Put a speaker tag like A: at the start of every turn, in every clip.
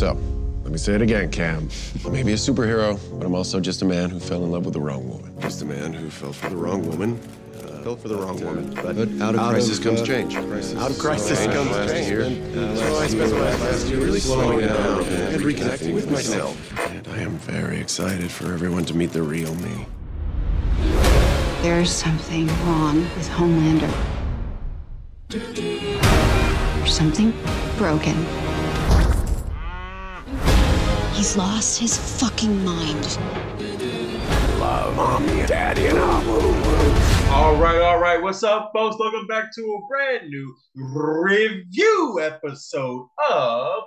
A: So, let me say it again, Cam. I may be a superhero, but I'm also just a man who fell in love with the wrong woman. Just a man who fell for the wrong woman. Uh, fell for the wrong woman. But, out of crisis comes change. Out of crisis comes change. Year, uh, so I spent the last year really slowing down and reconnecting with myself. And I am very excited for everyone to meet the real me.
B: There's something wrong with Homelander. There's something broken. He's lost his fucking mind.
A: Love, mommy, daddy, and Abu.
C: All right, all right. What's up, folks? Welcome back to a brand new review episode of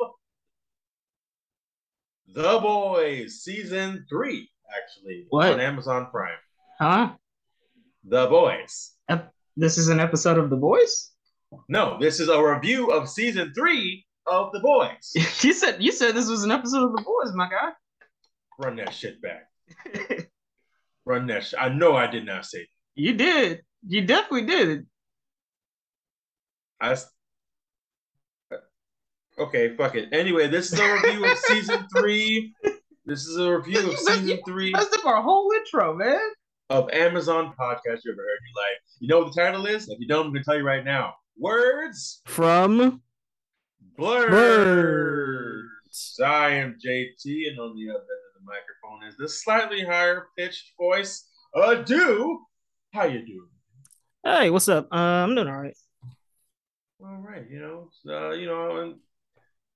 C: The Boys, Season 3, actually,
D: What?
C: on Amazon Prime.
D: Huh?
C: The Boys.
D: Ep- this is an episode of The Boys.
C: No, this is a review of Season 3 of The Boys.
D: you said you said this was an episode of The Boys, my guy.
C: Run that shit back. Run that shit. I know I did not say that.
D: you did. You definitely did.
C: I s- Okay, fuck it. Anyway, this is a review of Season 3. This is a review of Season 3.
D: Messed up our whole intro, man.
C: of Amazon podcast you ever heard in your life. You know what the title is? If you don't, I'm going to tell you right now. Words
D: From
C: blurred.
D: Blurred.
C: I am JT, and on the other end of the microphone is the slightly higher pitched voice. Ado, how you doing?
D: Hey, what's up? Uh, I'm doing all right.
C: All right, you know, uh, you know, in,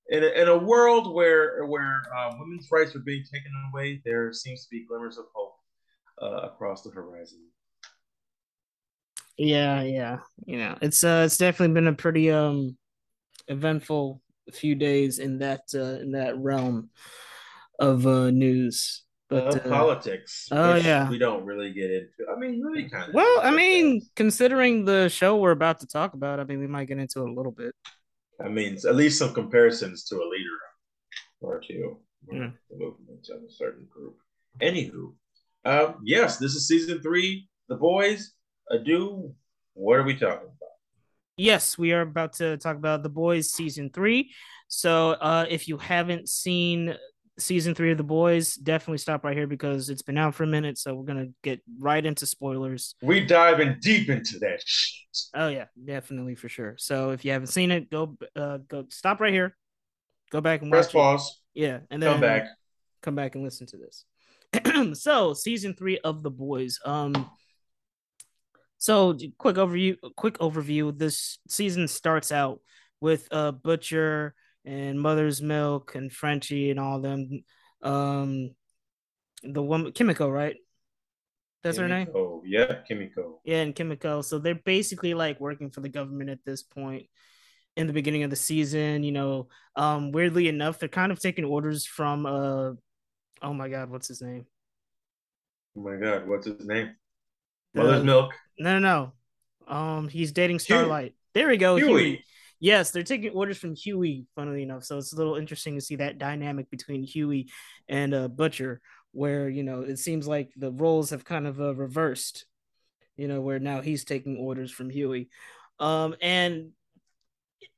C: in, a, in a world where where uh, women's rights are being taken away, there seems to be glimmers of hope uh, across the horizon.
D: Yeah, yeah. You know, it's uh, it's definitely been a pretty um eventful few days in that uh, in that realm of uh news. But
C: uh, politics.
D: oh,
C: which
D: yeah.
C: we don't really get into. I mean, really kind of.
D: Well, I mean, considering the show we're about to talk about, I mean, we might get into it a little bit.
C: I mean, at least some comparisons to a leader or two, or
D: Yeah.
C: the movement of a certain group. Anywho, um, yes, this is season three. The boys, ado. What are we talking?
D: Yes, we are about to talk about The Boys season three. So, uh, if you haven't seen season three of The Boys, definitely stop right here because it's been out for a minute. So, we're gonna get right into spoilers.
C: We diving deep into that shit.
D: Oh yeah, definitely for sure. So, if you haven't seen it, go uh, go stop right here, go back and watch
C: Press
D: it.
C: pause.
D: Yeah, and then
C: Come back.
D: come back and listen to this. so season three of the boys. Um so quick overview quick overview. This season starts out with uh Butcher and Mother's Milk and Frenchie and all them. Um the woman Kimiko, right? That's her name?
C: Oh yeah, Kimiko.
D: Yeah, and Kimiko. So they're basically like working for the government at this point in the beginning of the season. You know, um, weirdly enough, they're kind of taking orders from uh oh my god, what's his name?
C: Oh my god, what's his name?
D: The-
C: Mother's Milk.
D: No, no, no. Um, he's dating. Starlight. There we go.
C: Hughie.
D: Yes, they're taking orders from Hughie, funnily enough. So it's a little interesting to see that dynamic between Hughie and uh, Butcher, where, you know, it seems like the roles have kind of uh, reversed, you know, where now he's taking orders from Hughie. Um, and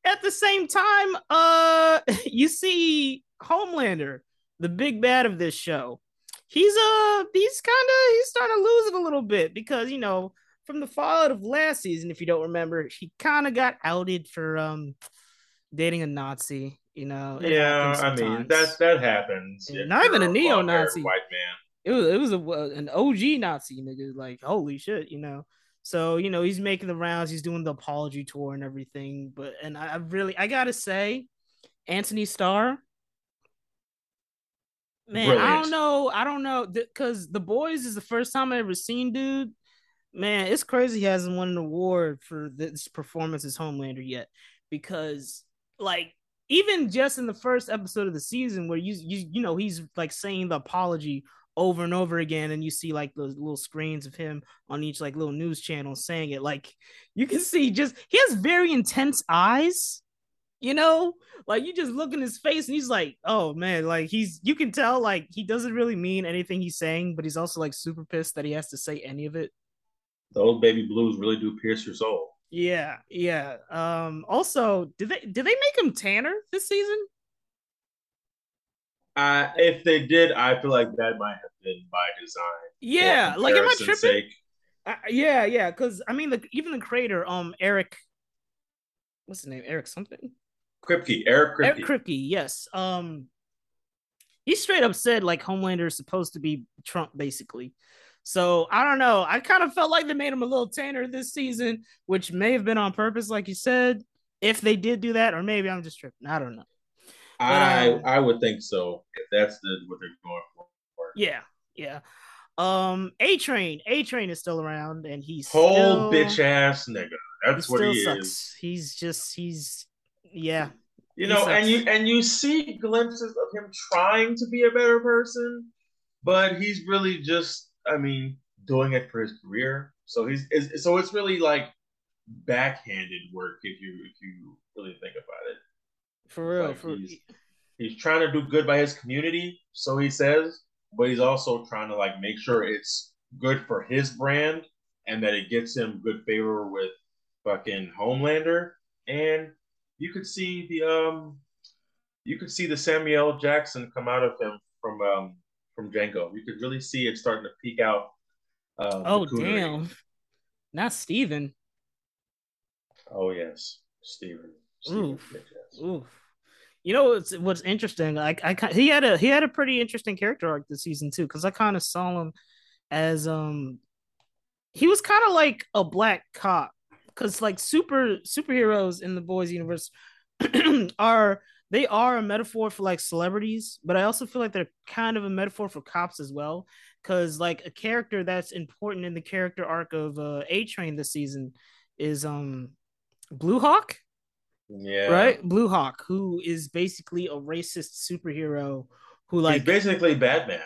D: at the same time, uh, you see Homelander, the big bad of this show. He's uh he's kind of he's starting to lose it a little bit because you know from the fallout of last season, if you don't remember, he kind of got outed for um dating a Nazi. You know,
C: Yeah, I mean that that happens.
D: Not even a neo-Nazi.
C: white man.
D: it was it was a, an OG Nazi nigga. Like holy shit, you know. So you know he's making the rounds. He's doing the apology tour and everything. But and I, I really I gotta say, Anthony Starr. Man, I don't know. I don't know because the boys is the first time I ever seen dude. Man, it's crazy he hasn't won an award for this performance as Homelander yet. Because like even just in the first episode of the season where you you you know he's like saying the apology over and over again and you see like those little screens of him on each like little news channel saying it like you can see just he has very intense eyes you know like you just look in his face and he's like oh man like he's you can tell like he doesn't really mean anything he's saying but he's also like super pissed that he has to say any of it
C: Those baby blues really do pierce your soul.
D: yeah yeah um also did they did they make him tanner this season
C: Uh, if they did, I feel like that might have been by design.
D: Yeah, like am I tripping?
C: Sake.
D: Uh, yeah, yeah, because I mean, the, even the creator, um, Eric, what's his name? Eric something.
C: Kripke, Eric Kripke.
D: Eric Kripke, yes. Um, he straight up said like Homelander is supposed to be Trump, basically. So I don't know. I kind of felt like they made him a little tanner this season, which may have been on purpose, like you said. If they did do that, or maybe I'm just tripping. I don't know.
C: But, I um, I would think so if that's the what they're going for.
D: Yeah, yeah. Um, A Train, A Train is still around, and he's
C: whole
D: still,
C: bitch ass nigga. That's he what he sucks.
D: is. He's just he's yeah.
C: You know, and you and you see glimpses of him trying to be a better person, but he's really just, I mean, doing it for his career. So he's so it's really like backhanded work if you if you really think about it.
D: For real,
C: like
D: for
C: he's, he's trying to do good by his community, so he says, but he's also trying to like make sure it's good for his brand and that it gets him good favor with fucking Homelander. And you could see the um you could see the Samuel Jackson come out of him from um from Django. You could really see it starting to peek out.
D: Uh, oh damn! Not Steven.
C: Oh yes, Steven.
D: Oof. Oof. You know what's what's interesting? I, I he had a he had a pretty interesting character arc this season too, because I kind of saw him as um he was kind of like a black cop, because like super superheroes in the boys universe are they are a metaphor for like celebrities, but I also feel like they're kind of a metaphor for cops as well. Cause like a character that's important in the character arc of uh, A Train this season is um Blue Hawk.
C: Yeah.
D: Right? Blue Hawk, who is basically a racist superhero who like
C: He's basically Batman.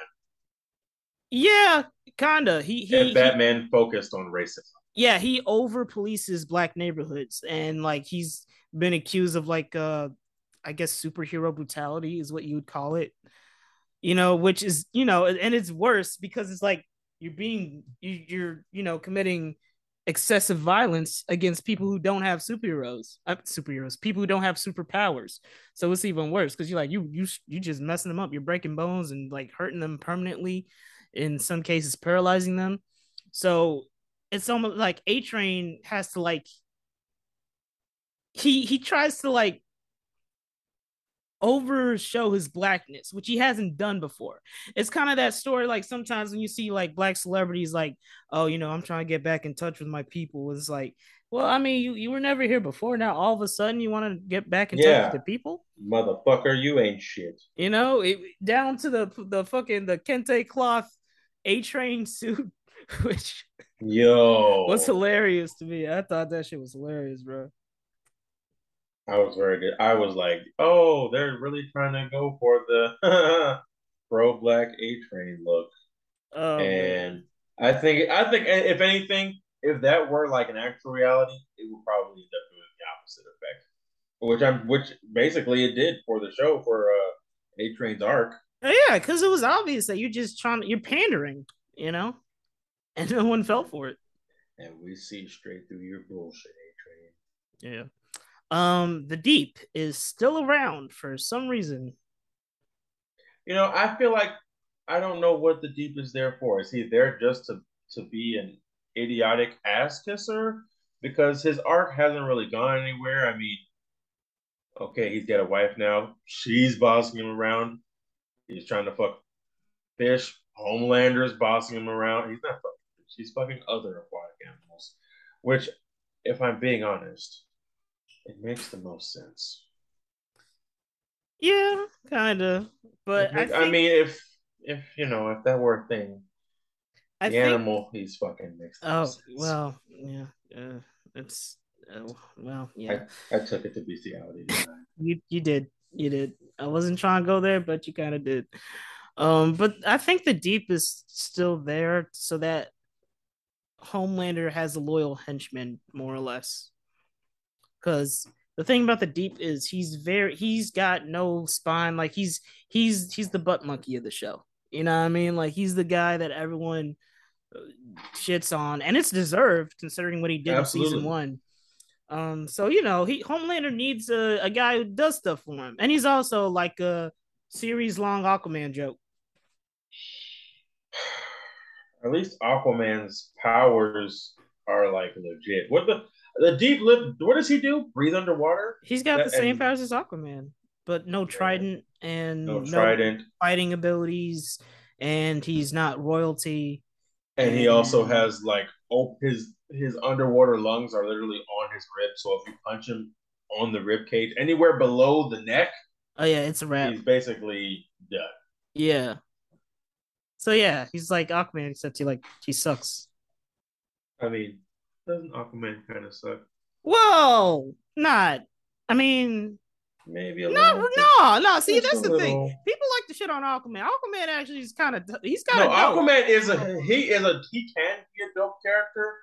D: Yeah, kinda. He he
C: Batman he, focused on racism.
D: Yeah, he over polices black neighborhoods and like he's been accused of like uh I guess superhero brutality is what you would call it. You know, which is, you know, and it's worse because it's like you're being you're you know committing excessive violence against people who don't have superheroes, uh, superheroes, people who don't have superpowers. So it's even worse because you're like you you you just messing them up. You're breaking bones and like hurting them permanently, in some cases paralyzing them. So it's almost like A Train has to like he he tries to like over show his blackness, which he hasn't done before. It's kind of that story like sometimes when you see like black celebrities like, oh, you know, I'm trying to get back in touch with my people. It's like, well, I mean, you, you were never here before. Now all of a sudden you want to get back in yeah. touch with the people?
C: Motherfucker, you ain't shit.
D: You know, it, down to the the fucking the kente cloth A train suit, which
C: yo
D: was hilarious to me. I thought that shit was hilarious, bro.
C: I was very good. I was like, oh, they're really trying to go for the pro black A train look. Oh, and man. I think I think if anything, if that were like an actual reality, it would probably end up doing the opposite effect. Which I'm which basically it did for the show for uh A Train's arc.
D: Yeah, because it was obvious that you're just trying to, you're pandering, you know? And no one fell for it.
C: And we see straight through your bullshit, A
D: Train. Yeah. Um, the deep is still around for some reason.
C: You know, I feel like I don't know what the deep is there for. Is he there just to to be an idiotic ass kisser? Because his arc hasn't really gone anywhere. I mean, okay, he's got a wife now. She's bossing him around. He's trying to fuck fish. Homelander's bossing him around. He's not fucking. She's fucking other aquatic animals. Which, if I'm being honest, it makes the most sense.
D: Yeah, kind of. But I, think, I,
C: mean, if if you know, if that were a thing, I the think, animal he's fucking makes.
D: Oh well, yeah, uh, it's uh, well, yeah.
C: I, I, took it to bestiality.
D: you you did you did. I wasn't trying to go there, but you kind of did. Um, but I think the deep is still there, so that Homelander has a loyal henchman, more or less because the thing about the deep is he's very he's got no spine like he's he's he's the butt monkey of the show you know what i mean like he's the guy that everyone uh, shits on and it's deserved considering what he did Absolutely. in season one um so you know he homelander needs a, a guy who does stuff for him and he's also like a series long Aquaman joke?
C: At least Aquaman's powers are like legit. What the the deep lip? What does he do? Breathe underwater?
D: He's got the same powers as Aquaman, but no trident and
C: no trident
D: no fighting abilities, and he's not royalty.
C: And, and he also has like oh his his underwater lungs are literally on his rib. So if you punch him on the rib cage, anywhere below the neck,
D: oh yeah, it's a wrap.
C: He's basically done.
D: Yeah. So yeah, he's like Aquaman, except he like he sucks.
C: I mean, doesn't Aquaman kind of suck?
D: Whoa, not. I mean,
C: maybe a
D: no,
C: little.
D: no, no. See, that's the little. thing. People like to shit on Aquaman. Aquaman actually is kind of he's kind of. No,
C: dope. Aquaman is a he is a he can be a dope character,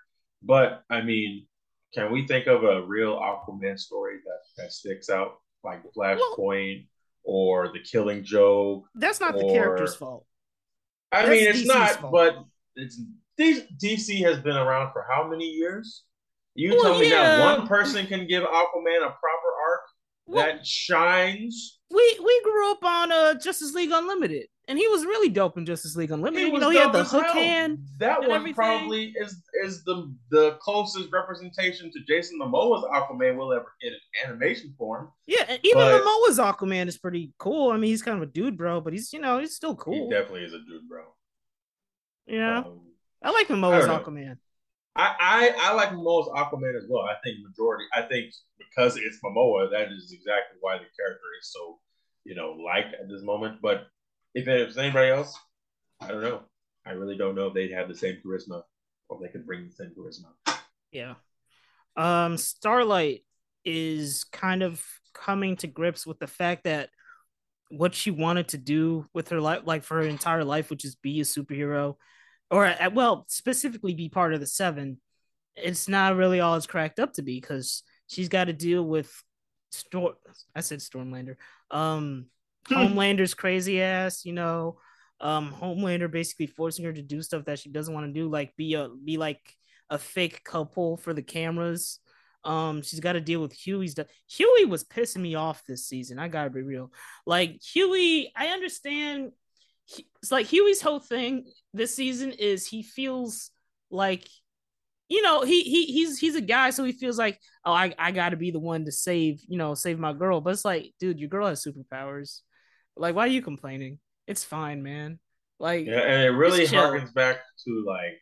C: but I mean, can we think of a real Aquaman story that that sticks out like Flashpoint well, or The Killing Joke?
D: That's not or, the character's fault.
C: I That's mean, it's DC's not, fault. but it's DC has been around for how many years? You well, tell me yeah. that one person can give Aquaman a proper arc well, that shines.
D: We we grew up on uh Justice League Unlimited, and he was really dope in Justice League Unlimited. You know, he had the hook hell. hand.
C: That one everything. probably is is the the closest representation to Jason Momoa's Aquaman we'll ever get in animation form.
D: Yeah, and even but, Momoa's Aquaman is pretty cool. I mean, he's kind of a dude, bro, but he's you know he's still cool.
C: He definitely is a dude, bro.
D: Yeah. Um, I like Momoa's I Aquaman.
C: I, I, I like Momoa's Aquaman as well. I think majority. I think because it's Momoa, that is exactly why the character is so, you know, liked at this moment. But if it was anybody else, I don't know. I really don't know if they'd have the same charisma or if they could bring the same charisma.
D: Yeah. Um, Starlight is kind of coming to grips with the fact that what she wanted to do with her life, like for her entire life, which is be a superhero, or uh, well, specifically be part of the seven, it's not really all it's cracked up to be because she's got to deal with Storm. I said Stormlander. Um, Homelander's crazy ass, you know. Um, Homelander basically forcing her to do stuff that she doesn't want to do, like be a be like a fake couple for the cameras. Um, she's got to deal with Hughie's. De- Hughie was pissing me off this season. I gotta be real. Like Hughie, I understand it's like Hughie's whole thing this season is he feels like you know he he he's he's a guy so he feels like oh I I got to be the one to save you know save my girl. But it's like dude your girl has superpowers. Like why are you complaining? It's fine man. Like
C: yeah and it really harkens back to like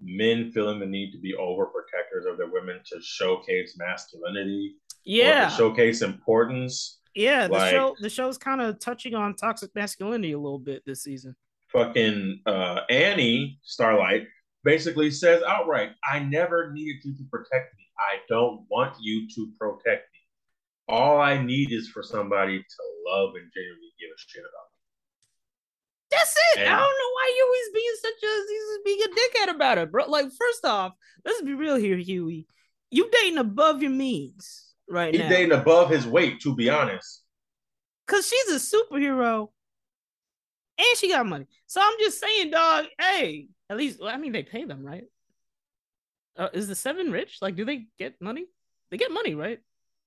C: men feeling the need to be overprotectors of their women to showcase masculinity
D: yeah.
C: showcase importance
D: yeah, the like, show the show's kind of touching on toxic masculinity a little bit this season.
C: Fucking uh, Annie Starlight basically says outright, "I never needed you to protect me. I don't want you to protect me. All I need is for somebody to love and genuinely give a shit about me."
D: That's it. And, I don't know why you always being such a he's being a dickhead about it, bro. Like, first off, let's be real here, Hughie. You dating above your means right
C: He's
D: now.
C: dating above his weight, to be honest.
D: Cause she's a superhero, and she got money. So I'm just saying, dog. Hey, at least I mean they pay them, right? Uh, is the seven rich? Like, do they get money? They get money, right?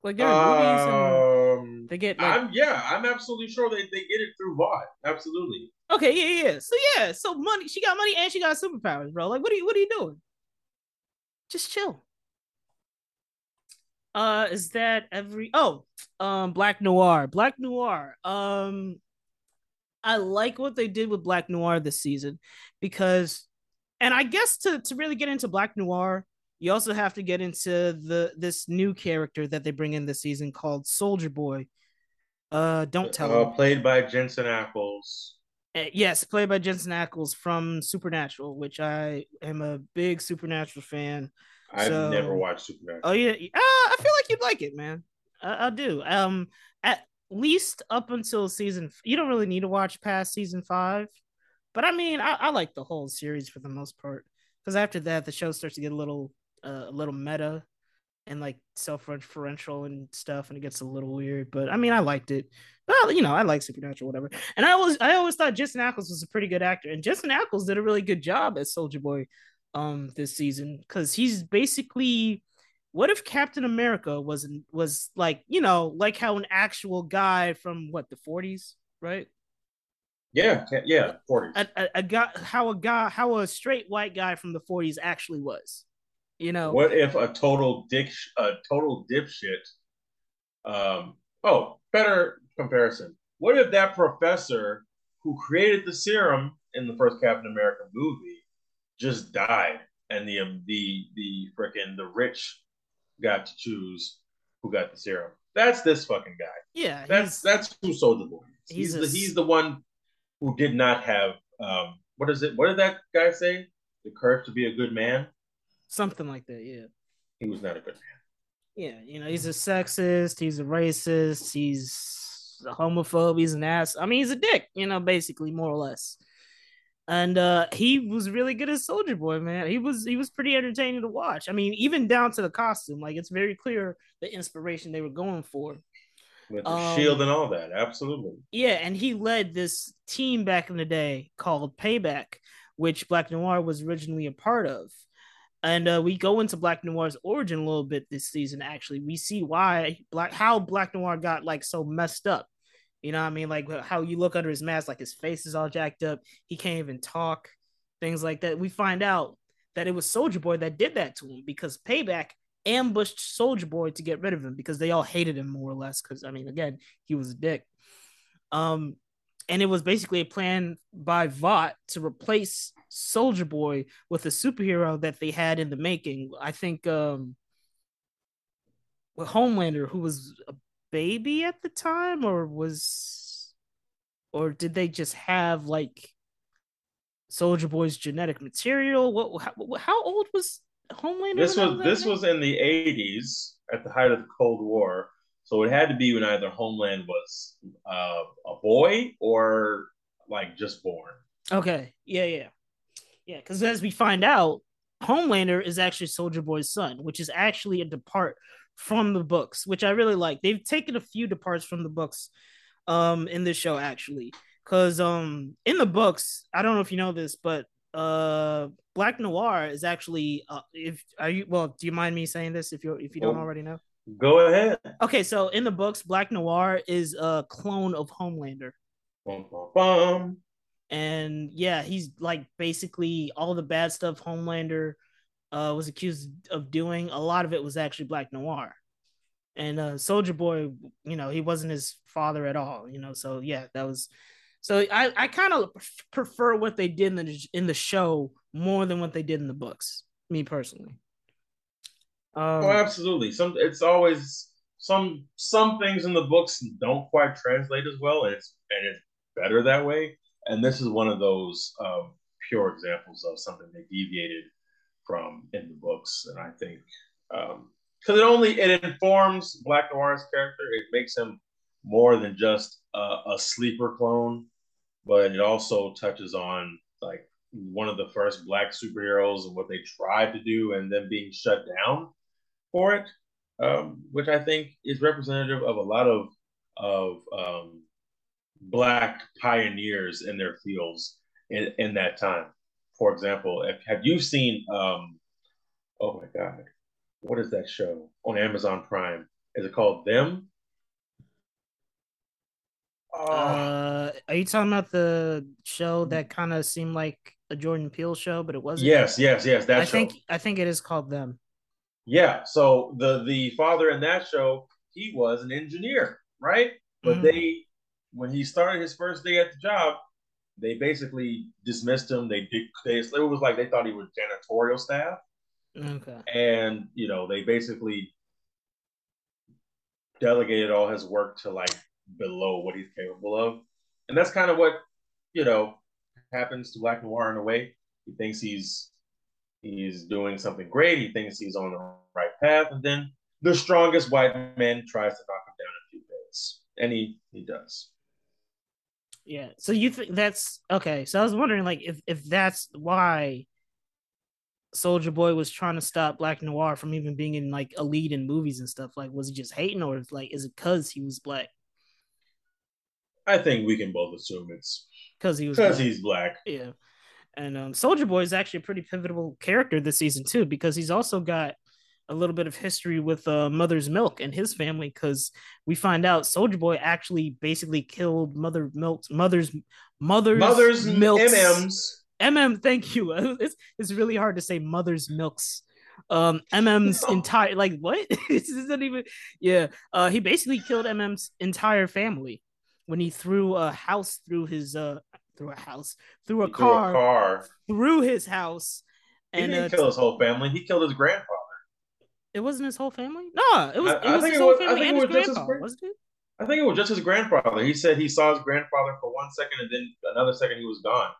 D: Like they're um, movies and they get. Like,
C: I'm yeah, I'm absolutely sure they, they get it through Vought. Absolutely.
D: Okay, yeah, yeah. So yeah, so money. She got money and she got superpowers, bro. Like, what are you what are you doing? Just chill. Uh, is that every? Oh, um, Black Noir. Black Noir. Um, I like what they did with Black Noir this season because, and I guess to to really get into Black Noir, you also have to get into the this new character that they bring in this season called Soldier Boy. Uh, don't tell.
C: Uh, played by Jensen Ackles.
D: Uh, yes, played by Jensen Ackles from Supernatural, which I am a big Supernatural fan.
C: I've so, never watched Supernatural. Oh
D: yeah, uh, I feel like you'd like it, man. I, I, do. Um, at least up until season, you don't really need to watch past season five, but I mean, I, I like the whole series for the most part. Because after that, the show starts to get a little, uh, a little meta, and like self-referential and stuff, and it gets a little weird. But I mean, I liked it. Well, you know, I like Supernatural, whatever. And I always, I always thought Jensen Ackles was a pretty good actor, and Jensen Ackles did a really good job as Soldier Boy um this season because he's basically what if Captain America wasn't was like you know like how an actual guy from what the 40s right
C: Yeah, yeah, forties.
D: A, a, a guy, how a guy, how a straight white guy from the forties actually was. You know,
C: what if a total dick, a total dipshit? Um. Oh, better comparison. What if that professor who created the serum in the first Captain America movie just died, and the um, the the freaking the rich got to choose who got the serum? That's this fucking guy.
D: Yeah,
C: that's that's who Soldier Boy.
D: He's,
C: he's the he's the one who did not have um what is it? What did that guy say? The courage to be a good man.
D: Something like that. Yeah.
C: He was not a good man.
D: Yeah, you know, he's a sexist. He's a racist. He's a homophobe. He's an ass. I mean, he's a dick. You know, basically, more or less. And uh he was really good as Soldier Boy, man. He was he was pretty entertaining to watch. I mean, even down to the costume, like it's very clear the inspiration they were going for
C: with the um, shield and all that. Absolutely.
D: Yeah, and he led this team back in the day called Payback, which Black Noir was originally a part of. And uh, we go into Black Noir's origin a little bit this season. Actually, we see why Black how Black Noir got like so messed up. You know what I mean? Like how you look under his mask, like his face is all jacked up. He can't even talk, things like that. We find out that it was Soldier Boy that did that to him because Payback ambushed Soldier Boy to get rid of him because they all hated him more or less. Because I mean, again, he was a dick. Um, and it was basically a plan by Vought to replace Soldier Boy with a superhero that they had in the making. I think um, with Homelander, who was a baby at the time, or was, or did they just have like Soldier Boy's genetic material? What? How, how old was Homelander.
C: This was this was in the eighties at the height of the Cold War, so it had to be when either Homeland was uh, a boy or like just born.
D: Okay, yeah, yeah, yeah. Because as we find out, Homelander is actually Soldier Boy's son, which is actually a depart from the books, which I really like. They've taken a few departs from the books um in this show actually because um in the books i don't know if you know this but uh Black Noir is actually uh, if are you well do you mind me saying this if you if you don't oh, already know
C: go ahead
D: okay so in the books Black Noir is a clone of Homelander
C: bum, bum, bum.
D: and yeah he's like basically all the bad stuff Homelander uh was accused of doing a lot of it was actually Black Noir and uh Soldier Boy you know he wasn't his father at all you know so yeah that was so I, I kind of prefer what they did in the in the show more than what they did in the books. Me personally.
C: Um, oh, absolutely. Some it's always some some things in the books don't quite translate as well, and it's and it's better that way. And this is one of those um, pure examples of something they deviated from in the books, and I think because um, it only it informs Black Noir's character. It makes him more than just a, a sleeper clone but it also touches on like one of the first black superheroes and what they tried to do and then being shut down for it, um, which I think is representative of a lot of of um, black pioneers in their fields in, in that time. For example, if, have you seen? Um, oh my God, what is that show on Amazon Prime? Is it called Them?
D: Oh. Uh, are you talking about the show that kind of seemed like a Jordan Peele show, but it wasn't?
C: Yes, yes, yes. That
D: I
C: show.
D: think I think it is called Them.
C: Yeah. So the the father in that show, he was an engineer, right? But mm-hmm. they, when he started his first day at the job, they basically dismissed him. They did. They, it was like they thought he was janitorial staff.
D: Okay.
C: And you know, they basically delegated all his work to like below what he's capable of. And that's kind of what, you know, happens to Black Noir in a way. He thinks he's he's doing something great. He thinks he's on the right path, and then the strongest white man tries to knock him down a few days, and he he does.
D: Yeah. So you think that's okay? So I was wondering, like, if if that's why Soldier Boy was trying to stop Black Noir from even being in like a lead in movies and stuff. Like, was he just hating, or like, is it because he was black?
C: I think we can both assume it's
D: because he was
C: because he's black.
D: Yeah, and um, Soldier Boy is actually a pretty pivotal character this season too because he's also got a little bit of history with uh, Mother's Milk and his family because we find out Soldier Boy actually basically killed Mother Milk's mother's mother's
C: Mother's
D: Milk's
C: MMs.
D: MM. Thank you. It's it's really hard to say Mother's Milk's um mm's
C: No.
D: entire like what this isn't even yeah uh he basically killed mm's entire family when he threw a house through his uh through a house through a
C: He
D: car
C: a car.
D: through his house
C: He
D: and
C: didn't
D: uh,
C: kill his whole family. He killed his grandfather.
D: It wasn't his whole family no it was
C: I-
D: it
C: I
D: was
C: think
D: his
C: it
D: whole
C: was-
D: family and his
C: was just his
D: grandpa wasn't it
C: I think it was just his grandfather. He said he saw his grandfather for one second and then another second he was gone.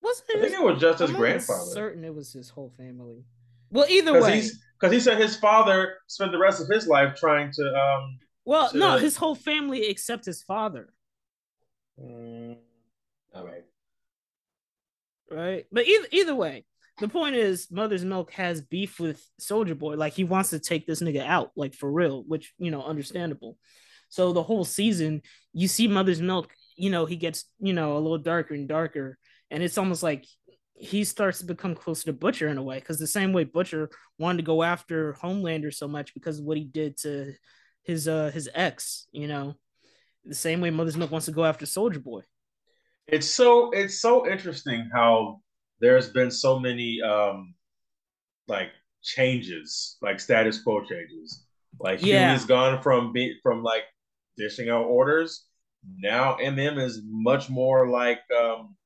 D: wasn't
C: I think
D: his,
C: it was just his
D: I'm
C: grandfather.
D: certain it was his whole family well either
C: Because
D: way
C: because he said his father spent the rest of his life trying to um
D: well no his whole family except his father
C: mm, all right.
D: right? But either either way, the point is Mother's Milk has beef with Soldier Boy. Like he wants to take this nigga out, like for real, which you know, understandable. So the whole season, you see Mother's Milk, you know, he gets, you know, a little darker and darker. And it's almost like he starts to become closer to Butcher in a way. Cause the same way Butcher wanted to go after Homelander so much because of what he did to his uh his ex, you know. The same way Mother's Milk wants to go after Soldier Boy.
C: It's so it's so interesting how there's been so many um like changes, like status quo changes. Like
D: Yeah.
C: Hughie's gone from be from like dishing out orders. Now MM is much more like um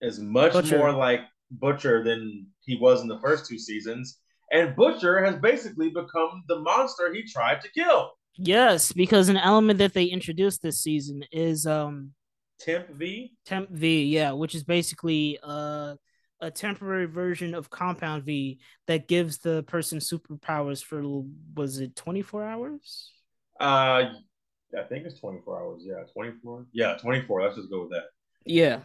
C: is much
D: Butcher.
C: more like Butcher than he was in the first two seasons. And Butcher has basically become the monster he tried to kill.
D: Yes, because an element that they introduced this season is um
C: Temp V.
D: Temp V, yeah, which is basically uh a temporary version of Compound V that gives the person superpowers for was it 24 hours?
C: Uh I think it's 24 hours. Yeah, 24. Yeah, 24. Let's just go with that.
D: Yeah.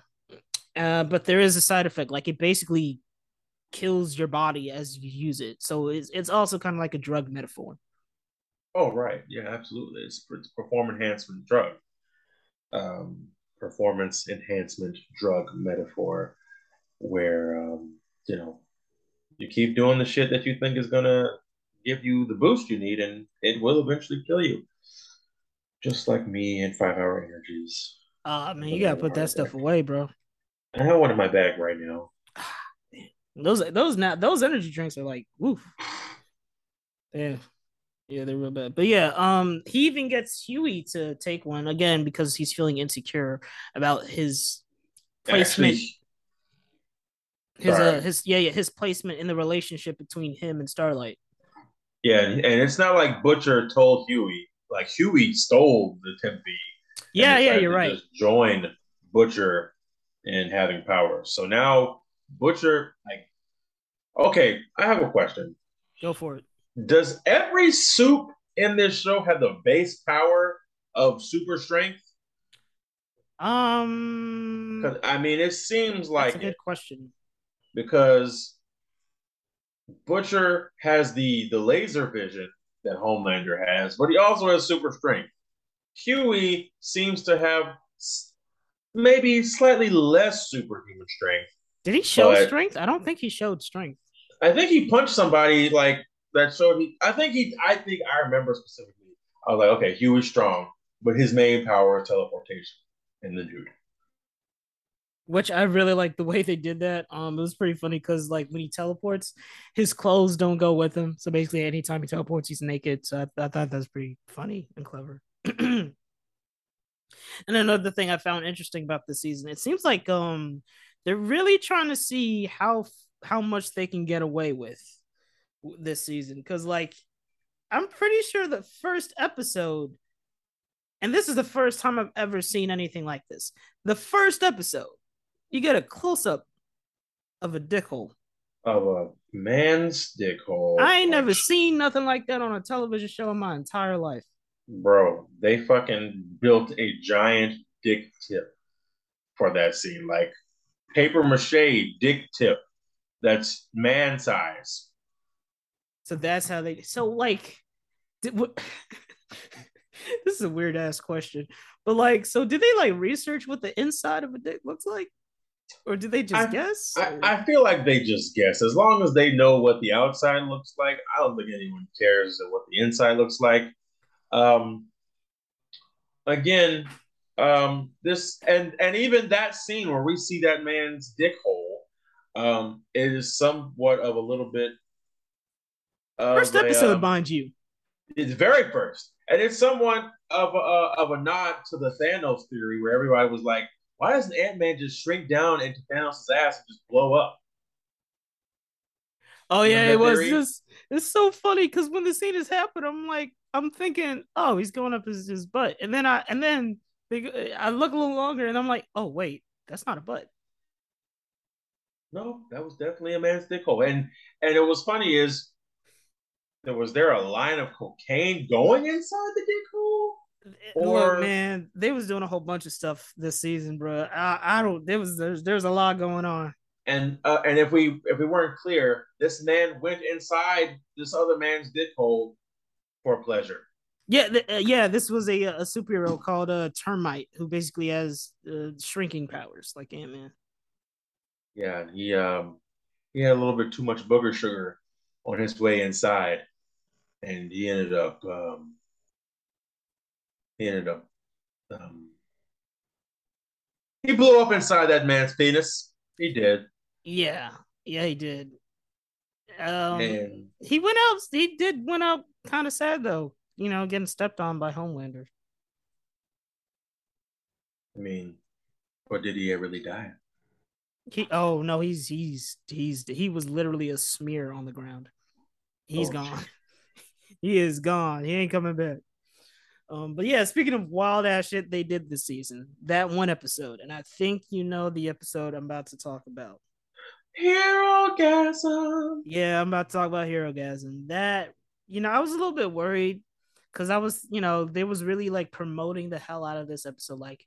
D: Uh but there is a side effect like it basically kills your body as you use it. So it's it's also kind of like a drug metaphor.
C: Oh, right. Yeah, absolutely. It's, it's perform enhancement drug. Um, performance enhancement drug metaphor, where um, you know you keep doing the shit that you think is gonna give you the boost you need, and it will eventually kill you. Just like me and five hour energies.
D: Uh man, you gotta put that stuff away, bro.
C: I have one in my bag right now.
D: Those those now those energy drinks are like woof. Yeah. Yeah, they're real bad. But yeah, um he even gets Hughie to take one again because he's feeling insecure about his placement
C: Actually,
D: his uh his yeah, yeah, his placement in the relationship between him and Starlight.
C: yeah, and, it's not like Butcher told Hughie. Like Hughie stole the Temp V. and
D: Yeah, yeah, you're right.
C: Just join Butcher in having power. So now Butcher, like, okay, I have a question.
D: Go for it.
C: Does every soup in this show have the base power of super strength?
D: Um
C: 'Cause, I mean, it seems like
D: a
C: it
D: good question.
C: because Butcher has the the laser vision that Homelander has, but he also has super strength. Hughie seems to have maybe slightly less superhuman strength.
D: Did he show strength? I don't think he showed strength.
C: I think he punched somebody like that showed he. I think he. I think I remember specifically. I was like, okay, Hughie's strong, but his main power is teleportation in the dude.
D: which I really like the way they did that. Um, it was pretty funny because like when he teleports, his clothes don't go with him. So basically, anytime he teleports, he's naked. So I, I thought that was pretty funny and clever. and another thing I found interesting about this season, it seems like um they're really trying to see how how much they can get away with this season because like I'm pretty sure the first episode, and this is the first time I've ever seen anything like this. The first episode, you get a close up of a dick hole.
C: Of a man's dick hole.
D: I ain't never seen nothing like that on a television show in my entire life.
C: Bro, they fucking built a giant dick tip for that scene, like paper mache dick tip. That's man size.
D: So that's how they. So like, did, what, this is a weird ass question, but like, so did they like research what the inside of a dick looks like? or do they just
C: I,
D: guess?
C: I, I, feel like they just guess. As long as they know what the outside looks like, I don't think anyone cares what the inside looks like. Um, again, um, this and and even that scene where we see that man's dick hole um, is somewhat of a little bit.
D: First episode, a, um, mind you.
C: It's very first, and it's somewhat of a, of a nod to the Thanos theory, where everybody was like, "Why doesn't Ant Man just shrink down into Thanos' ass and just blow up?"
D: Oh yeah, it was just it's so funny because when the scene is happening, I'm like, I'm thinking, oh, he's going up his, his butt, and then I and then they, I look a little longer, and I'm like, oh wait, that's not a butt.
C: No, that was definitely a man's dick hole, and and it was funny is was there a line of cocaine going inside the dick hole?
D: Or Look, man, they was doing a whole bunch of stuff this season, bro. I, I don't. There was there's there's a lot going on.
C: And uh, and if we if we weren't clear, this man went inside this other man's dick hole for pleasure.
D: Yeah, th- uh, yeah. This was a a superhero called a uh, Termite who basically has uh, shrinking powers like Ant Man.
C: Yeah, he um he had a little bit too much booger sugar on his way inside, and he ended up um he ended up um he blew up inside that man's penis. He did.
D: Yeah, yeah, he did. Um, and he went out. He did went out kind of sad though. You know, getting stepped on by Homelander.
C: I mean, or did he really die?
D: He oh no, he's he's he's he was literally a smear on the ground. He's oh, gone. He is gone. He ain't coming back. Um, but yeah, speaking of wild ass shit they did this season, that one episode, and I think you know the episode I'm about to talk about.
C: Herogasm.
D: Yeah, I'm about to talk about Herogasm. That you know, I was a little bit worried because I was, you know, they was really like promoting the hell out of this episode. Like,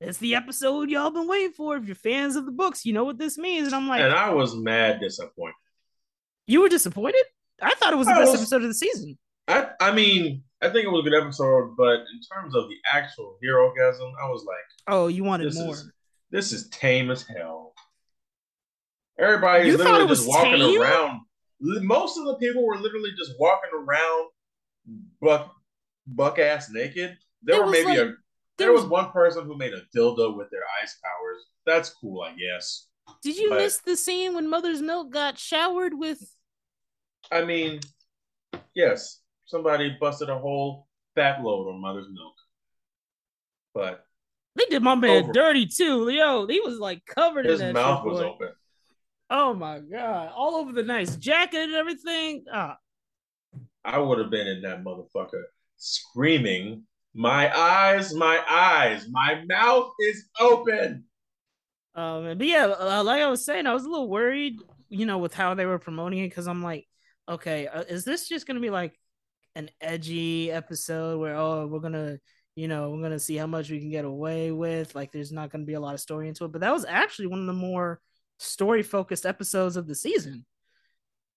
D: it's the episode y'all been waiting for. If you're fans of the books, you know what this means. And I'm like,
C: and I was mad disappointed.
D: You were disappointed? I thought it was the I best was, episode of the season.
C: I, I mean, I think it was a good episode, but in terms of the actual Herogasm, I was like,
D: oh, you wanted more.
C: Is, this is tame as hell. Everybody's literally just walking tame? around. Most of the people were literally just walking around buck buck ass naked. There it were maybe like, a there was, was one person who made a dildo with their ice powers. That's cool, I guess.
D: Did you but, miss the scene when Mother's Milk got showered with?
C: I mean, yes, somebody busted a whole fat load on Mother's Milk, but
D: they did my man over. dirty too. Yo, he was like covered
C: His
D: in that.
C: mouth was open.
D: Oh my god! All over the nice jacket and everything. Ah.
C: I would have been in that motherfucker screaming, "My eyes, my eyes, my mouth is open."
D: Um, but yeah, uh, like I was saying, I was a little worried, you know, with how they were promoting it because I'm like, okay, uh, is this just gonna be like an edgy episode where oh we're gonna you know we're gonna see how much we can get away with like there's not gonna be a lot of story into it but that was actually one of the more story focused episodes of the season.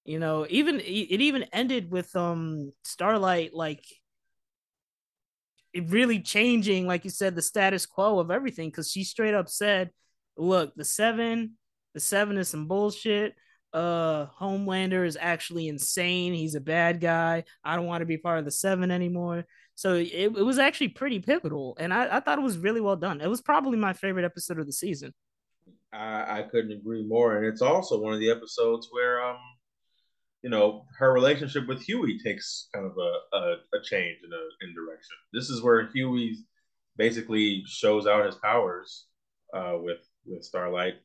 D: You know, even it even ended with um Starlight like it really changing, like you said, the status quo of everything because she straight up said, "Look, the seven, the seven is some bullshit. Uh, Homelander is actually insane. He's a bad guy. I don't want to be part of the seven anymore." So it, it was actually pretty pivotal, and I, I thought it was really well done. It was probably my favorite episode of the season.
C: I, I couldn't agree more. And it's also one of the episodes where um you know her relationship with Hughie takes kind of a, a, a change in a in direction. This is where Hughie basically shows out his powers uh, with with Starlight,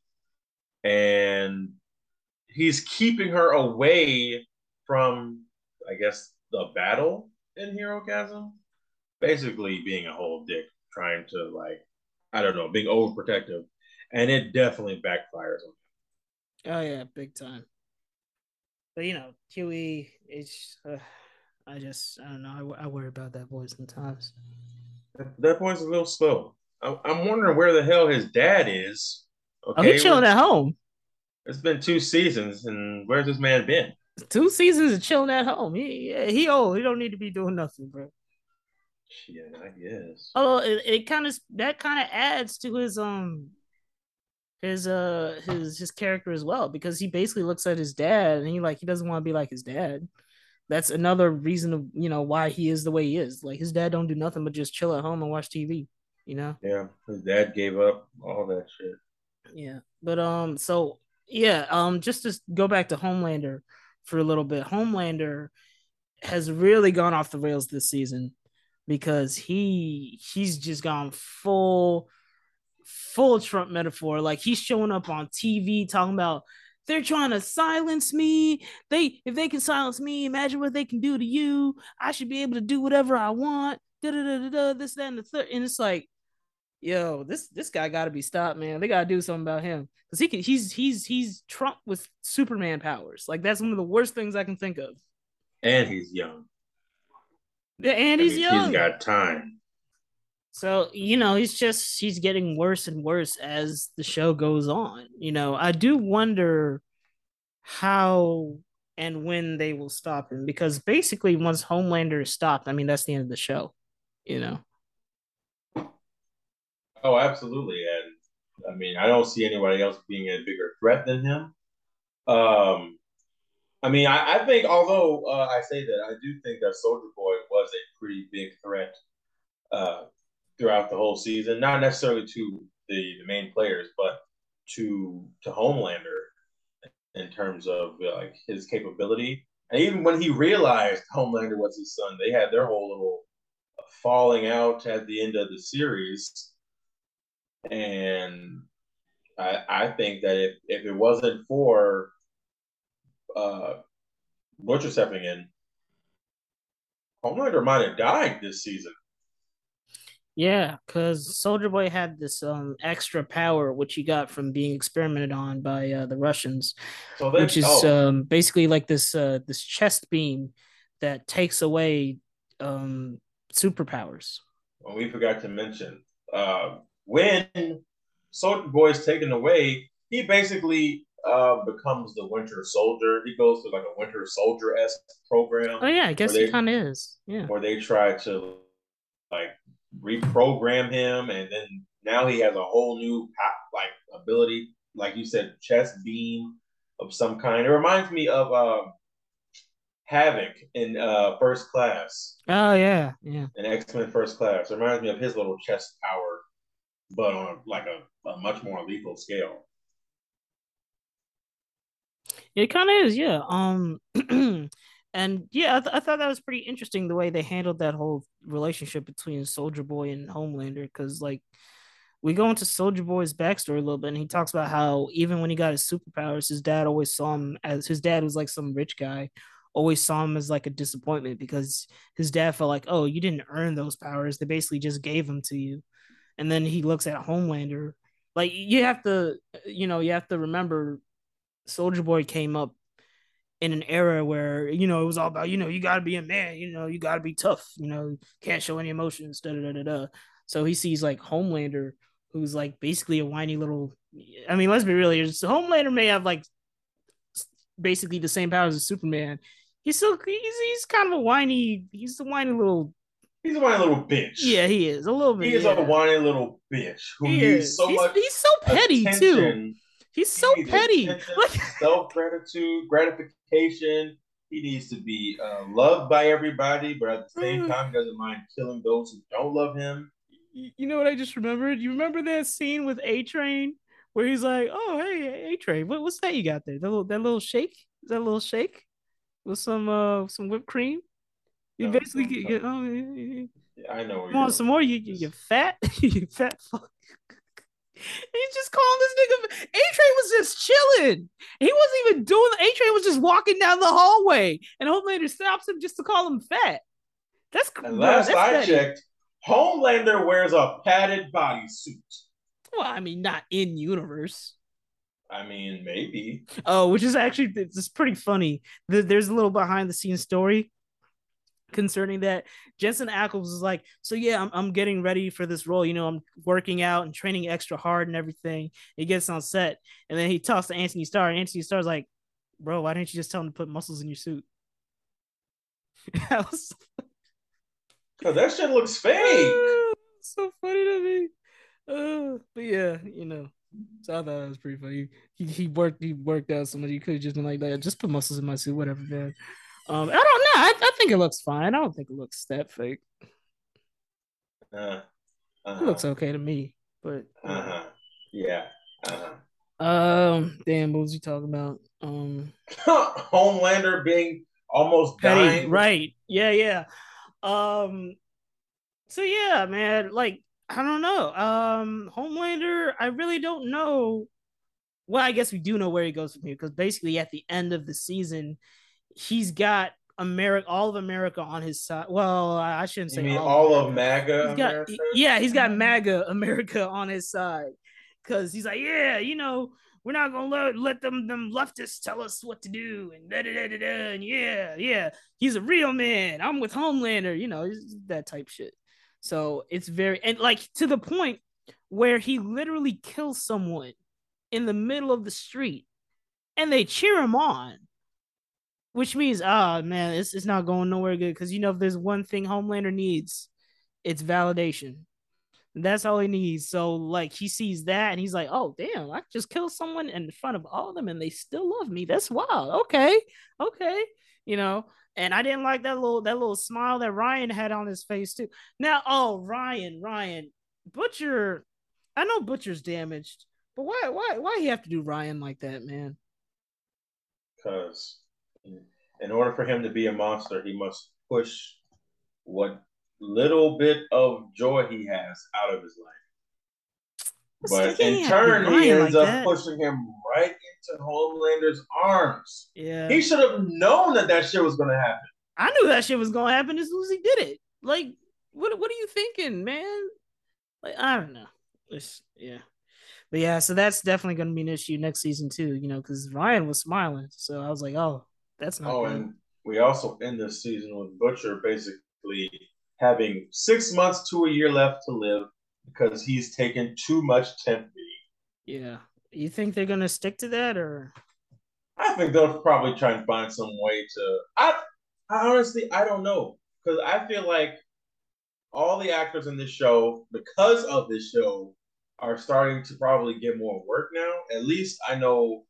C: and he's keeping her away from, I guess, the battle in Herogasm. Basically, being a whole dick, trying to like, I don't know, being overprotective and it definitely backfires on
D: him. Oh yeah, big time. But you know, Hughie is. Uh, I just I don't know. I, I worry about that boy sometimes.
C: That, that boy's a little slow. I, am wondering where the hell his dad is.
D: Okay, oh, he's chilling at home.
C: It's been two seasons, and where's this man been?
D: Two seasons of chilling at home. He he old. He don't need to be doing nothing, bro.
C: Yeah, I guess.
D: Oh, it, it kind of that kind of adds to his um his uh his his character as well because he basically looks at his dad and he like he doesn't want to be like his dad. That's another reason of you know why he is the way he is. Like his dad don't do nothing but just chill at home and watch TV. You know.
C: Yeah, his dad gave up all that shit.
D: Yeah, but um, so yeah, um, just to go back to Homelander for a little bit. Homelander has really gone off the rails this season because he he's just gone full full Trump metaphor. Like he's showing up on TV talking about they're trying to silence me. They if they can silence me, imagine what they can do to you. I should be able to do whatever I want. Da da da da. This that and the third. And it's like, yo, this this guy got to be stopped, man. They got to do something about him because he can. He's he's he's Trump with Superman powers. Like that's one of the worst things I can think of.
C: And he's young.
D: Yeah, and he's young.
C: He's got time.
D: So, you know, he's just he's getting worse and worse as the show goes on. You know, I do wonder how and when they will stop him because basically once Homelander is stopped, I mean that's the end of the show, you know.
C: Oh, absolutely. And I mean, I don't see anybody else being a bigger threat than him. Um I mean, I, I think although uh, I say that, I do think that Soldier Boy was a pretty big threat uh, throughout the whole season. Not necessarily to the, the main players, but to to Homelander in terms of like his capability. And even when he realized Homelander was his son, they had their whole little falling out at the end of the series. And I, I think that if, if it wasn't for uh, Butcher stepping in, Homelander might have died this season.
D: Yeah, because Soldier Boy had this um extra power which he got from being experimented on by uh, the Russians, so which is oh. um basically like this uh this chest beam that takes away um superpowers.
C: Well, we forgot to mention uh when Soldier Boy is taken away, he basically uh, becomes the Winter Soldier. He goes to like a Winter Soldier esque program.
D: Oh yeah, I guess he kind of is. Yeah,
C: where they try to like reprogram him, and then now he has a whole new like ability, like you said, chest beam of some kind. It reminds me of um, Havoc in uh, First Class.
D: Oh yeah, yeah.
C: In X Men First Class, it reminds me of his little chest power, but on a, like a, a much more lethal scale.
D: It kind of is, yeah. Um, and yeah, I, th- I thought that was pretty interesting the way they handled that whole relationship between Soldier Boy and Homelander, because like we go into Soldier Boy's backstory a little bit, and he talks about how even when he got his superpowers, his dad always saw him as his dad was like some rich guy, always saw him as like a disappointment because his dad felt like, oh, you didn't earn those powers; they basically just gave them to you. And then he looks at Homelander, like you have to, you know, you have to remember Soldier Boy came up in an era where you know it was all about you know you got to be a man, you know you got to be tough, you know can't show any emotions, da da da da. So he sees like Homelander, who's like basically a whiny little. I mean, let's be real here. Homelander may have like basically the same powers as Superman. He's still he's he's kind of a whiny. He's a whiny little.
C: He's a whiny little bitch.
D: Yeah, he is a little bit.
C: He is
D: yeah.
C: a whiny little bitch who he needs is. so
D: he's,
C: much.
D: He's so petty too He's so he petty. Like
C: self gratitude, gratification. He needs to be uh, loved by everybody, but at the same mm. time, doesn't mind killing those who don't love him.
D: You know what I just remembered? You remember that scene with A Train where he's like, "Oh, hey, A Train, what, what's that you got there? That little that little shake? Is that a little shake with some uh some whipped cream?" You no, basically get, get oh,
C: yeah, I know.
D: On, some more. You you you fat, you fat fuck. He's just calling this nigga. A Train was just chilling. He wasn't even doing. A Train was just walking down the hallway, and Homelander stops him just to call him fat. That's
C: and last that's I checked, Homelander wears a padded bodysuit.
D: Well, I mean, not in universe.
C: I mean, maybe.
D: Oh, which is actually it's pretty funny. There's a little behind the scenes story concerning that. Jensen Ackles was like, so yeah, I'm, I'm getting ready for this role. You know, I'm working out and training extra hard and everything. He gets on set and then he talks to Antony Starr. And Antony Starr's like, bro, why didn't you just tell him to put muscles in your suit?
C: that oh, that shit looks fake.
D: So funny to me. Uh, but yeah, you know, So I thought it was pretty funny. He, he worked he worked out so much. He could have just been like that. Just put muscles in my suit, whatever, man. Um, I don't know. I, I think it looks fine. I don't think it looks that fake.
C: Uh, uh-huh.
D: It looks okay to me, but
C: Uh-huh. Yeah. Uh-huh.
D: um, damn, what was he talking about? Um,
C: Homelander being almost
D: Petty,
C: dying.
D: right? Yeah, yeah. Um, so yeah, man, like I don't know. Um, Homelander, I really don't know. Well, I guess we do know where he goes from here because basically at the end of the season, he's got America, all of America on his side. Well, I shouldn't say
C: mean
D: all,
C: all
D: of
C: of MAGA?
D: He's got, yeah, he's got MAGA America on his side because he's like, yeah, you know, we're not gonna let, let them them leftists tell us what to do and da da da da da. And yeah, yeah, he's a real man. I'm with Homelander, you know, that type shit. So it's very and like to the point where he literally kills someone in the middle of the street and they cheer him on. Which means, ah, man, it's, it's not going nowhere good. Because you know, if there's one thing Homelander needs, it's validation. That's all he needs. So, like, he sees that and he's like, oh, damn, I just killed someone in front of all of them and they still love me. That's wild. Okay. Okay. You know, and I didn't like that little that little smile that Ryan had on his face too. Now, oh, Ryan, Ryan, Butcher, I know Butcher's damaged, but why why why he have to do Ryan like that, man?
C: because in order for him to be a monster, he must push what little bit of joy he has out of his life. But in turn, he ends
D: like
C: up
D: that.
C: pushing him right into Homelander's arms.
D: Yeah.
C: He should have known that that shit was going to happen.
D: I knew that shit was gonna happen as soon as he did it. Like, what what are you thinking, man? Like, I don't know. It's yeah. But yeah, so that's definitely gonna be an issue next season too, you know, because Ryan was smiling. So I was like, oh, that's not
C: Oh,
D: good.
C: and we also end this season with Butcher basically having six months to a year left to live because he's taken too much temp
D: yeah. You think they're gonna stick to that or
C: I think they'll probably try and find some way to. I, I honestly, I don't know because I feel like all the actors in this show, because of this show, are starting to probably get more work now. At least I know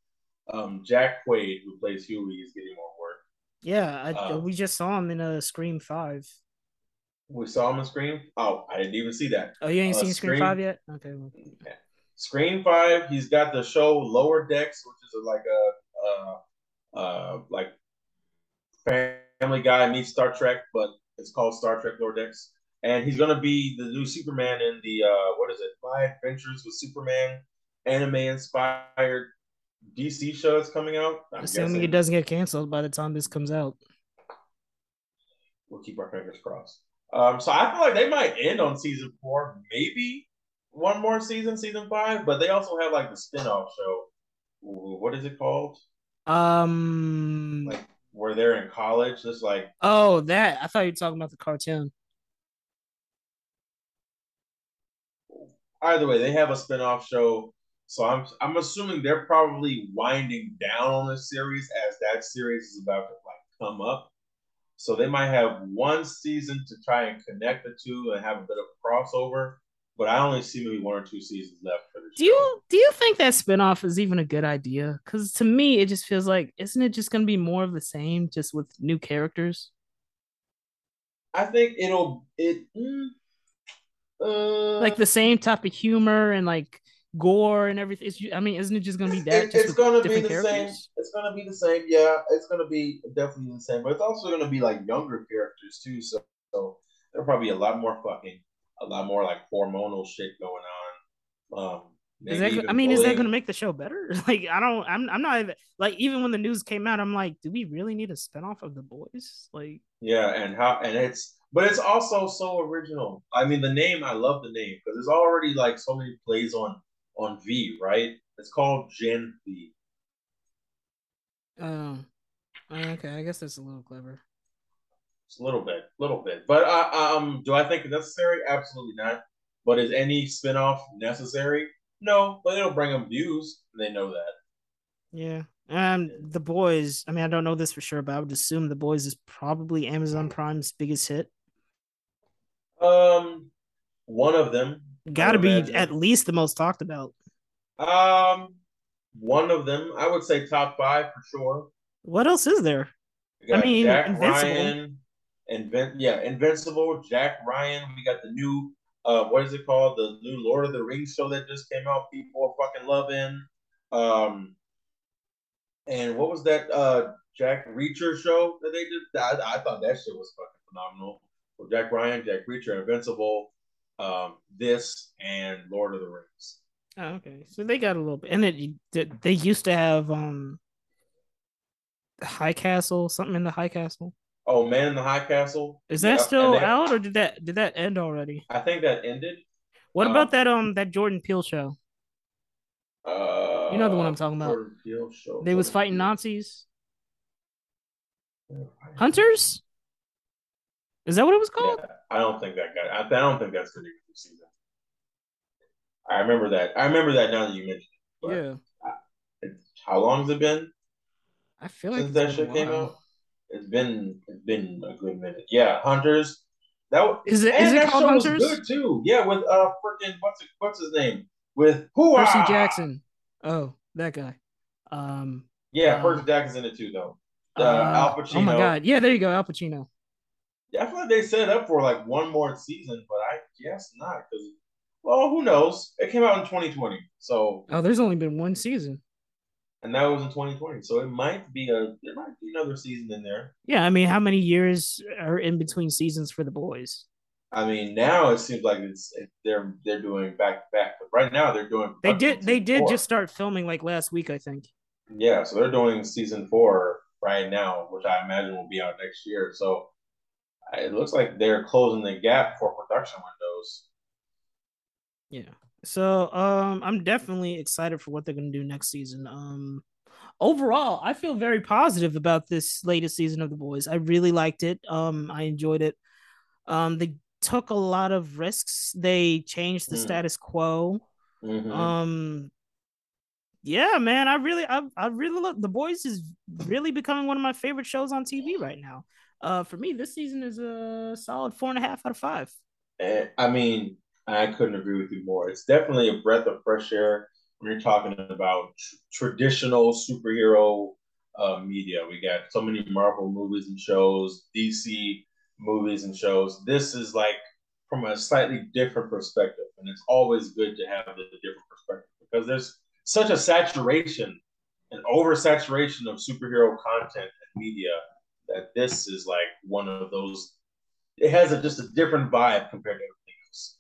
C: um, Jack Quaid, who plays Hughie, is getting more work.
D: yeah, I,
C: Uh,
D: we just saw him in a Scream Five.
C: We saw him in Scream. Oh, I didn't even see that.
D: Oh, you ain't
C: Uh,
D: seen Scream,
C: Scream-
D: Five yet? Okay. well,
C: Screen Five. He's got the show Lower Decks, which is like a, uh, uh, like Family Guy meets Star Trek, but it's called Star Trek Lower Decks. And he's gonna be the new Superman in the uh, what is it? My Adventures with Superman, anime inspired DC show that's coming out. I'm
D: Assuming
C: guessing
D: it doesn't get canceled by the time this comes out.
C: we'll keep our fingers crossed. Um, so I feel like they might end on season four, maybe one more season, season five. But they also have like the spin-off show. What is it called?
D: Um.
C: Like where they're in college. Just like
D: oh, that I thought you were talking about the cartoon.
C: either way, they have a spin-off show. So I'm I'm assuming they're probably winding down on the series as that series is about to like come up. So they might have one season to try and connect the two and have a bit of crossover. But I only see maybe one or two seasons left for the
D: Do
C: show.
D: you do you think that spinoff is even a good idea? Because to me, it just feels like isn't it just going to be more of the same, just with new characters?
C: I think it'll it mm, uh,
D: Like the same type of humor and like gore and everything. It's, I mean, isn't it just going to be that?
C: it-
D: just
C: it's gonna be the same. It's gonna be the same. Yeah, it's gonna be definitely the same. But it's also gonna be like younger characters too. So, so there'll probably be a lot more fucking, a lot more like hormonal shit going on. Um,
D: Is that, I mean, is that going to make the show better? Like, I don't, I'm, I'm not even like, even when the news came out, I'm like, do we really need a spinoff of the boys? Like,
C: Yeah, and how and it's but it's also so original. I mean, the name I love the name because there's already like so many plays on on V, right? It's called Gen V.
D: um, okay, I guess that's a little clever.
C: It's a little bit, little bit. But uh, um, do I think it's necessary? Absolutely not. But is any spinoff necessary? No, but it'll bring them views. They know that.
D: Yeah. Um, the boys. I mean, I don't know this for sure, but I would assume the boys is probably Amazon Prime's biggest hit.
C: Um, one of them
D: Got to be
C: imagine.
D: at least the most talked about.
C: Um, one of them, I would say top five for sure.
D: What else is there? I mean,
C: Jack
D: Invincible.
C: Ryan, Invin- yeah, Invincible, Jack Ryan. We got the new, uh, what is it called? The new Lord of the Rings show that just came out. People are fucking loving. Um, and what was that uh Jack Reacher show that they did? I, I thought that shit was fucking phenomenal. Well, Jack Ryan, Jack Reacher, Invincible, um, this, and Lord of the Rings.
D: Oh, okay, so they got a little bit, and it they used to have um High Castle, something in the High Castle.
C: Oh, Man in the High Castle.
D: Is that
C: Yep,
D: still
C: they-
D: out, or did that did that end already?
C: I think that ended.
D: What
C: Um,
D: about that um that Jordan Peele show?
C: Uh,
D: You know the one I'm talking about.
C: Jordan Peele show.
D: They was fighting. Nazis.
C: Yeah.
D: Hunters? Is that what it was called?
C: Yeah, I don't think that guy. I, I don't think that's the new season. I remember that. I remember that now that you mentioned it.
D: Yeah.
C: it's, how long has it been
D: I feel like
C: since that shit came out? It's been it's been a good minute. Yeah, Hunters. That was,
D: Is it it called Hunters?
C: good too. Yeah, with uh freaking what's it, what's his name? With who?
D: Percy Jackson. Oh, that guy. Um
C: Yeah,
D: Um,
C: Percy Jackson's in it too though. Uh,
D: uh,
C: Al Pacino.
D: Oh my god. Yeah, there you go, Al Pacino.
C: Yeah, I feel like they set it up for like one more season, but I guess not because, well, who knows? It came out in 2020, so
D: Oh, there's only been one season.
C: and that was in 2020, so it might be a there might be another season in there.
D: Yeah, I mean, how many years are in between seasons for the boys?
C: I mean, now it seems like it's it, they're they're doing back to back, but right now they're doing
D: They did they did
C: four.
D: just start filming like last week, I think.
C: yeah, so they're doing season four right now, which I imagine will be out next year. So it looks like they're closing the gap for production windows.
D: Yeah. So um I'm definitely excited for what they're gonna do next season. Um overall, I feel very positive about this latest season of the boys. I really liked it. Um I enjoyed it. Um they took a lot of risks. They changed the
C: Mm.
D: status quo.
C: Mhm.
D: Um yeah, man, I really I I really love the boys is really becoming one of my favorite shows on TV right now. Uh for me, this season is a solid four and a half out of five.
C: I mean, I couldn't agree with you more. It's definitely a breath of fresh air when you're talking about tr- traditional superhero uh, media. We got so many Marvel movies and shows, DC movies and shows. This is like from a slightly different perspective, and it's always good to have the different perspective because there's such a saturation, an oversaturation of superhero content and media that this is like one of those it has a, just a different vibe compared to everything else.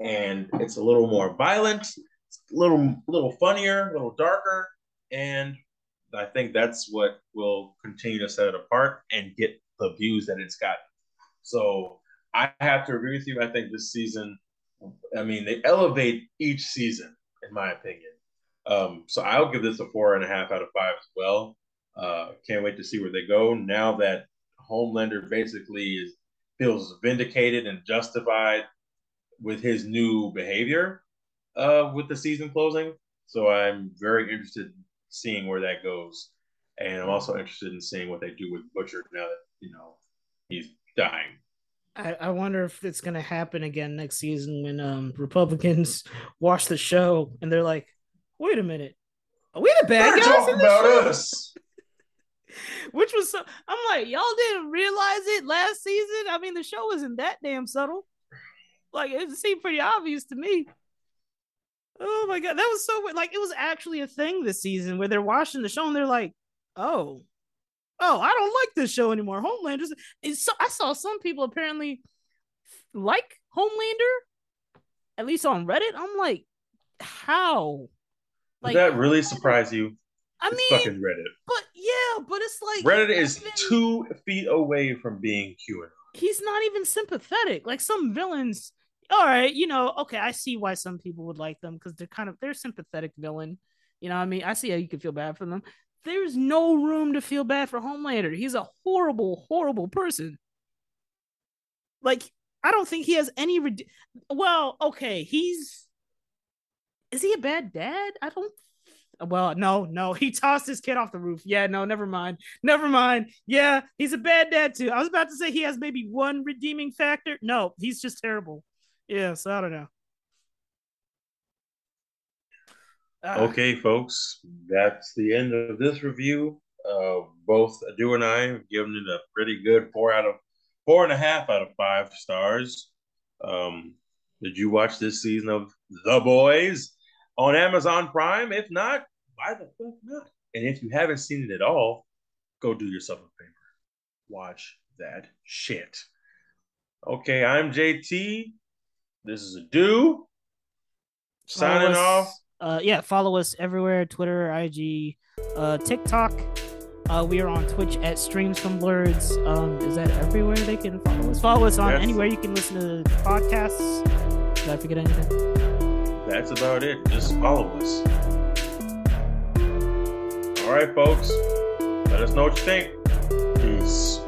C: And it's a little more violent, a little little funnier, a little darker, and I think that's what will continue to set it apart and get the views that it's got. So I have to agree with you. I think this season, I mean, they elevate each season, in my opinion. Um, so I'll give this a four and a half out of five as well. Uh, can't wait to see where they go now that Homelander basically is feels vindicated and justified with his new behavior uh, with the season closing. So I'm very interested in seeing where that goes. And I'm also interested in seeing what they do with Butcher now that, you know, he's dying.
D: I, I wonder if it's gonna happen again next season when um Republicans watch the show and they're like, wait a minute, are we the bad
C: They're
D: guys
C: talking
D: in this
C: about
D: show?
C: us.
D: Which was so I'm like, y'all didn't realize it last season. I mean, the show wasn't that damn subtle. Like it seemed pretty obvious to me. Oh my god, that was so weird. Like it was actually a thing this season where they're watching the show and they're like, oh, oh, I don't like this show anymore. Homelander's. It's so, I saw some people apparently like Homelander, at least on Reddit. I'm like, how?
C: Did that really surprise you?
D: I
C: It's
D: mean,
C: fucking Reddit.
D: but yeah, but it's like
C: Reddit is
D: even-
C: two feet away from being QAnon.
D: he's not even sympathetic. Like some villains, all right, you know, okay, I see why some people would like them because they're kind of they're sympathetic villain. You know, what I mean, I see how you can feel bad for them. There's no room to feel bad for Homelander. He's a horrible, horrible person. Like, I don't think he has any. Red- well, okay, he's. Is he a bad dad? I don't. Well, no, no, he tossed his kid off the roof. Yeah, no, never mind. Never mind. Yeah, he's a bad dad too. I was about to say he has maybe one redeeming factor. No, he's just terrible. Yeah, so I don't know. Ah,
C: Okay, folks, that's the end of this review. Uh, both Adu and I have given it a pretty good four out of four and a half out of five stars. Um, did you watch this season of The Boys on Amazon Prime? If not, why the fuck not? And if you haven't seen it at all, go do yourself a favor. Watch that shit. Okay, I'm JT. This is Adu. Signing
D: us-
C: off.
D: Uh, yeah, follow us everywhere: Twitter, IG, uh, TikTok. Uh, we are on Twitch at Streams from Blurs. Um, is that everywhere they can follow us? Follow us on anywhere you can listen to podcasts. Did I forget anything?
C: That's about it. Just follow us. All right, folks. Let us know what you think. Peace.